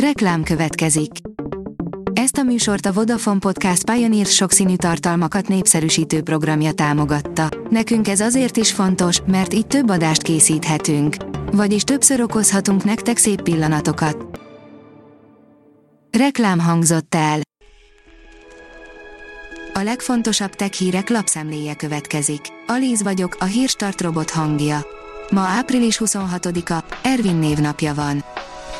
Reklám következik. Ezt a műsort a Vodafone Podcast Pioneer sokszínű tartalmakat népszerűsítő programja támogatta. Nekünk ez azért is fontos, mert így több adást készíthetünk. Vagyis többször okozhatunk nektek szép pillanatokat. Reklám hangzott el. A legfontosabb tech hírek lapszemléje következik. Alíz vagyok, a hírstart robot hangja. Ma április 26-a, Ervin névnapja van.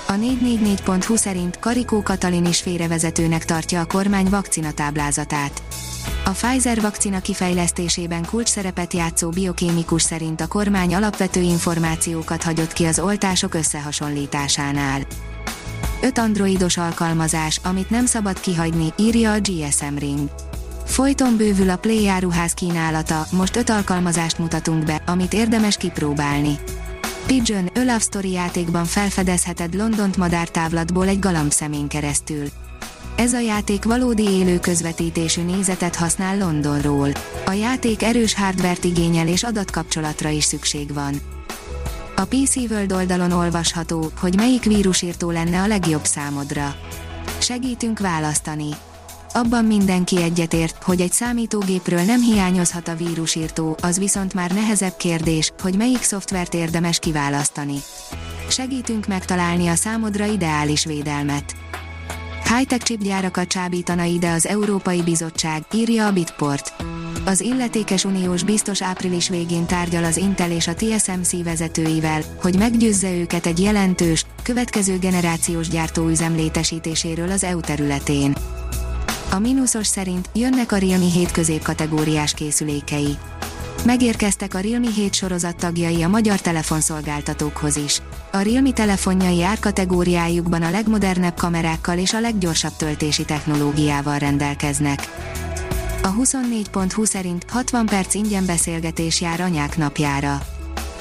A 444.hu szerint Karikó Katalin is félrevezetőnek tartja a kormány vakcina táblázatát. A Pfizer vakcina kifejlesztésében kulcs szerepet játszó biokémikus szerint a kormány alapvető információkat hagyott ki az oltások összehasonlításánál. 5 androidos alkalmazás, amit nem szabad kihagyni, írja a GSM Ring. Folyton bővül a Play áruház kínálata, most 5 alkalmazást mutatunk be, amit érdemes kipróbálni. Pigeon, A Love Story játékban felfedezheted Londont madártávlatból egy galamb szemén keresztül. Ez a játék valódi élő közvetítésű nézetet használ Londonról. A játék erős hardvert igényel és adatkapcsolatra is szükség van. A PC World oldalon olvasható, hogy melyik vírusírtó lenne a legjobb számodra. Segítünk választani abban mindenki egyetért, hogy egy számítógépről nem hiányozhat a vírusírtó, az viszont már nehezebb kérdés, hogy melyik szoftvert érdemes kiválasztani. Segítünk megtalálni a számodra ideális védelmet. Hightech chipgyárakat csábítana ide az Európai Bizottság, írja a Bitport. Az illetékes uniós biztos április végén tárgyal az Intel és a TSMC vezetőivel, hogy meggyőzze őket egy jelentős, következő generációs gyártóüzem létesítéséről az EU területén. A mínuszos szerint jönnek a Realme 7 középkategóriás készülékei. Megérkeztek a Realme 7 sorozat tagjai a magyar telefonszolgáltatókhoz is. A Realme telefonjai árkategóriájukban a legmodernebb kamerákkal és a leggyorsabb töltési technológiával rendelkeznek. A 24.20 szerint 60 perc ingyen beszélgetés jár anyák napjára.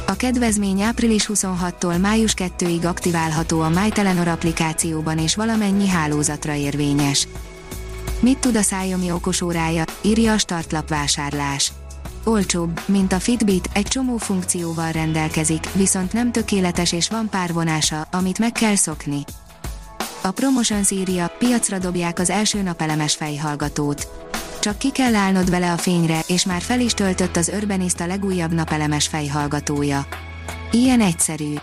A kedvezmény április 26-tól május 2-ig aktiválható a MyTelenor applikációban és valamennyi hálózatra érvényes. Mit tud a Xiaomi okosórája, írja a startlap vásárlás. Olcsóbb, mint a Fitbit, egy csomó funkcióval rendelkezik, viszont nem tökéletes és van pár vonása, amit meg kell szokni. A Promotions írja, piacra dobják az első napelemes fejhallgatót. Csak ki kell állnod vele a fényre, és már fel is töltött az Urbanista legújabb napelemes fejhallgatója. Ilyen egyszerű.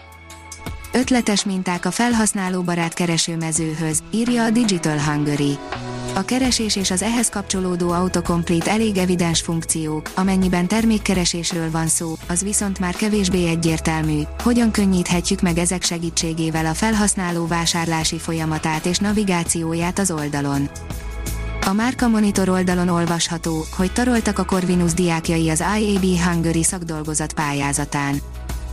Ötletes minták a felhasználóbarát keresőmezőhöz, írja a Digital Hungary. A keresés és az ehhez kapcsolódó autocomplete elég evidens funkciók, amennyiben termékkeresésről van szó, az viszont már kevésbé egyértelmű, hogyan könnyíthetjük meg ezek segítségével a felhasználó vásárlási folyamatát és navigációját az oldalon. A Márka Monitor oldalon olvasható, hogy taroltak a Corvinus diákjai az IAB Hungary szakdolgozat pályázatán.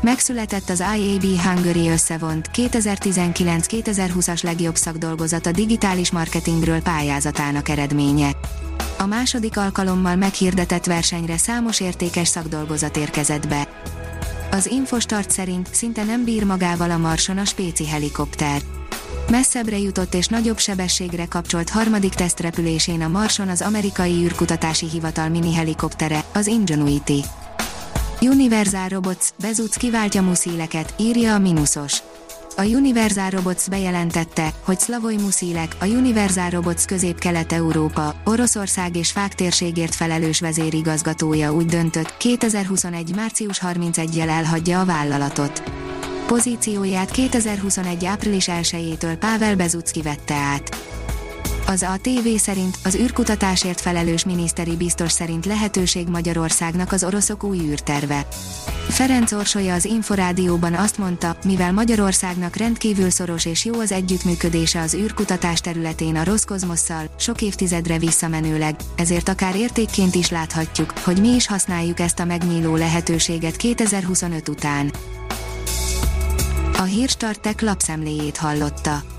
Megszületett az IAB Hungary összevont 2019-2020-as legjobb szakdolgozat a digitális marketingről pályázatának eredménye. A második alkalommal meghirdetett versenyre számos értékes szakdolgozat érkezett be. Az Infostart szerint szinte nem bír magával a Marson a spéci helikopter. Messzebbre jutott és nagyobb sebességre kapcsolt harmadik tesztrepülésén a Marson az amerikai űrkutatási hivatal mini helikoptere, az Ingenuity. Universal Robots, Bezuc kiváltja muszíleket, írja a Minusos. A Universal Robots bejelentette, hogy Szlavoj Muszílek, a Universal Robots közép-kelet-európa, Oroszország és Fák térségért felelős vezérigazgatója úgy döntött, 2021. március 31-jel elhagyja a vállalatot. Pozícióját 2021. április 1-től Pável Bezucki vette át. Az ATV szerint az űrkutatásért felelős miniszteri biztos szerint lehetőség Magyarországnak az oroszok új űrterve. Ferenc Orsolya az Inforádióban azt mondta, mivel Magyarországnak rendkívül szoros és jó az együttműködése az űrkutatás területén a Roszkozmosszal, sok évtizedre visszamenőleg, ezért akár értékként is láthatjuk, hogy mi is használjuk ezt a megnyíló lehetőséget 2025 után. A hírstartek lapszemléjét hallotta.